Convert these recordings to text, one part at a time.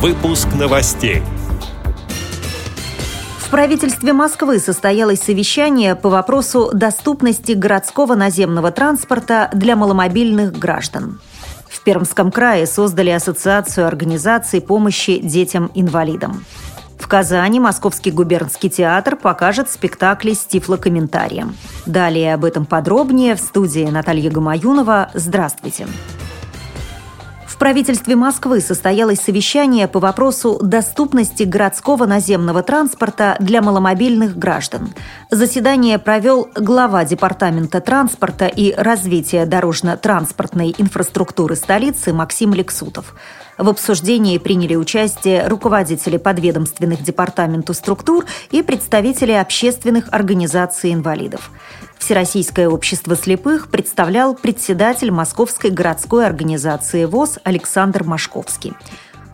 Выпуск новостей. В правительстве Москвы состоялось совещание по вопросу доступности городского наземного транспорта для маломобильных граждан. В Пермском крае создали Ассоциацию организаций помощи детям-инвалидам. В Казани Московский губернский театр покажет спектакли с тифлокомментарием. Далее об этом подробнее в студии Наталья Гамаюнова. Здравствуйте. Здравствуйте. Правительстве Москвы состоялось совещание по вопросу доступности городского наземного транспорта для маломобильных граждан. Заседание провел глава Департамента транспорта и развития дорожно-транспортной инфраструктуры столицы Максим Лексутов. В обсуждении приняли участие руководители подведомственных департаменту структур и представители общественных организаций инвалидов. Всероссийское общество слепых представлял председатель Московской городской организации ВОЗ Александр Машковский.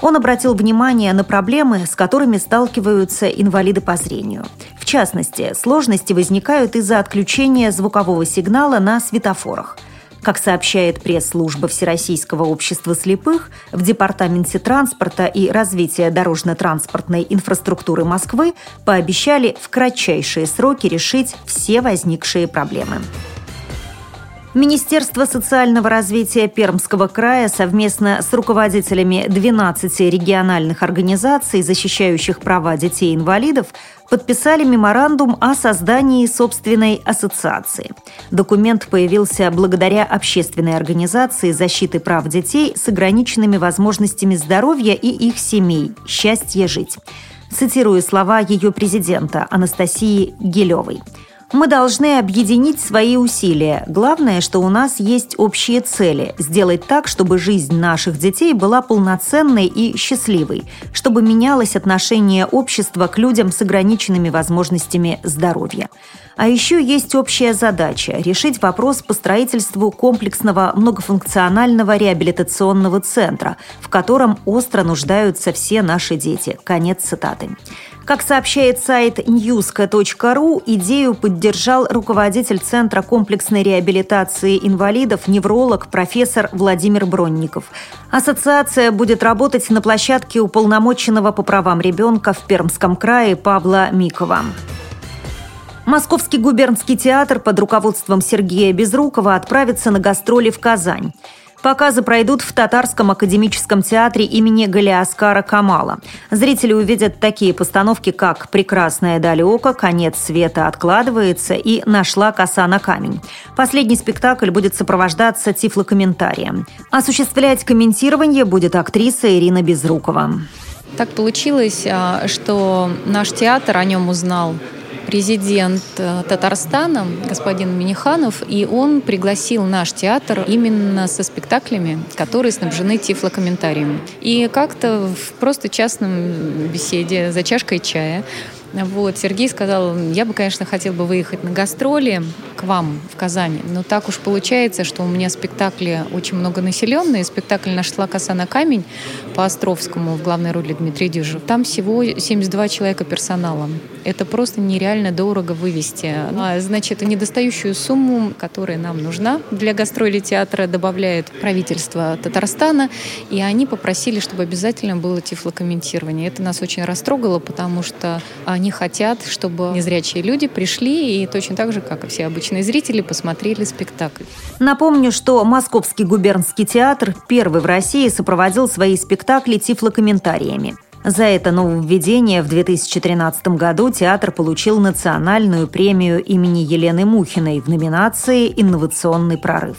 Он обратил внимание на проблемы, с которыми сталкиваются инвалиды по зрению. В частности, сложности возникают из-за отключения звукового сигнала на светофорах – как сообщает пресс-служба Всероссийского общества слепых, в Департаменте транспорта и развития дорожно-транспортной инфраструктуры Москвы пообещали в кратчайшие сроки решить все возникшие проблемы. Министерство социального развития Пермского края совместно с руководителями 12 региональных организаций, защищающих права детей-инвалидов, подписали меморандум о создании собственной ассоциации. Документ появился благодаря общественной организации защиты прав детей с ограниченными возможностями здоровья и их семей «Счастье жить». Цитирую слова ее президента Анастасии Гелевой – мы должны объединить свои усилия. Главное, что у нас есть общие цели – сделать так, чтобы жизнь наших детей была полноценной и счастливой, чтобы менялось отношение общества к людям с ограниченными возможностями здоровья. А еще есть общая задача – решить вопрос по строительству комплексного многофункционального реабилитационного центра, в котором остро нуждаются все наши дети. Конец цитаты. Как сообщает сайт newska.ru, идею поддержал руководитель Центра комплексной реабилитации инвалидов, невролог, профессор Владимир Бронников. Ассоциация будет работать на площадке уполномоченного по правам ребенка в Пермском крае Павла Микова. Московский губернский театр под руководством Сергея Безрукова отправится на гастроли в Казань. Показы пройдут в Татарском академическом театре имени Галиаскара Камала. Зрители увидят такие постановки, как «Прекрасное далеко», «Конец света откладывается» и «Нашла коса на камень». Последний спектакль будет сопровождаться тифлокомментарием. Осуществлять комментирование будет актриса Ирина Безрукова. Так получилось, а, что наш театр о нем узнал президент э, Татарстана, господин Миниханов, и он пригласил наш театр именно со спектаклями, которые снабжены тифлокомментарием. И как-то в просто частном беседе за чашкой чая вот, Сергей сказал, я бы, конечно, хотел бы выехать на гастроли к вам в Казани, но так уж получается, что у меня спектакли очень многонаселенные. Спектакль «Нашла коса на камень» по Островскому в главной роли Дмитрий Дюжев. Там всего 72 человека персонала. Это просто нереально дорого вывести. А, значит, недостающую сумму, которая нам нужна для гастроли театра, добавляет правительство Татарстана, и они попросили, чтобы обязательно было тифлокомментирование. Это нас очень растрогало, потому что они хотят, чтобы незрячие люди пришли и точно так же, как и все обычные зрители, посмотрели спектакль. Напомню, что Московский губернский театр первый в России сопроводил свои спектакли тифлокомментариями. За это нововведение в 2013 году театр получил национальную премию имени Елены Мухиной в номинации «Инновационный прорыв».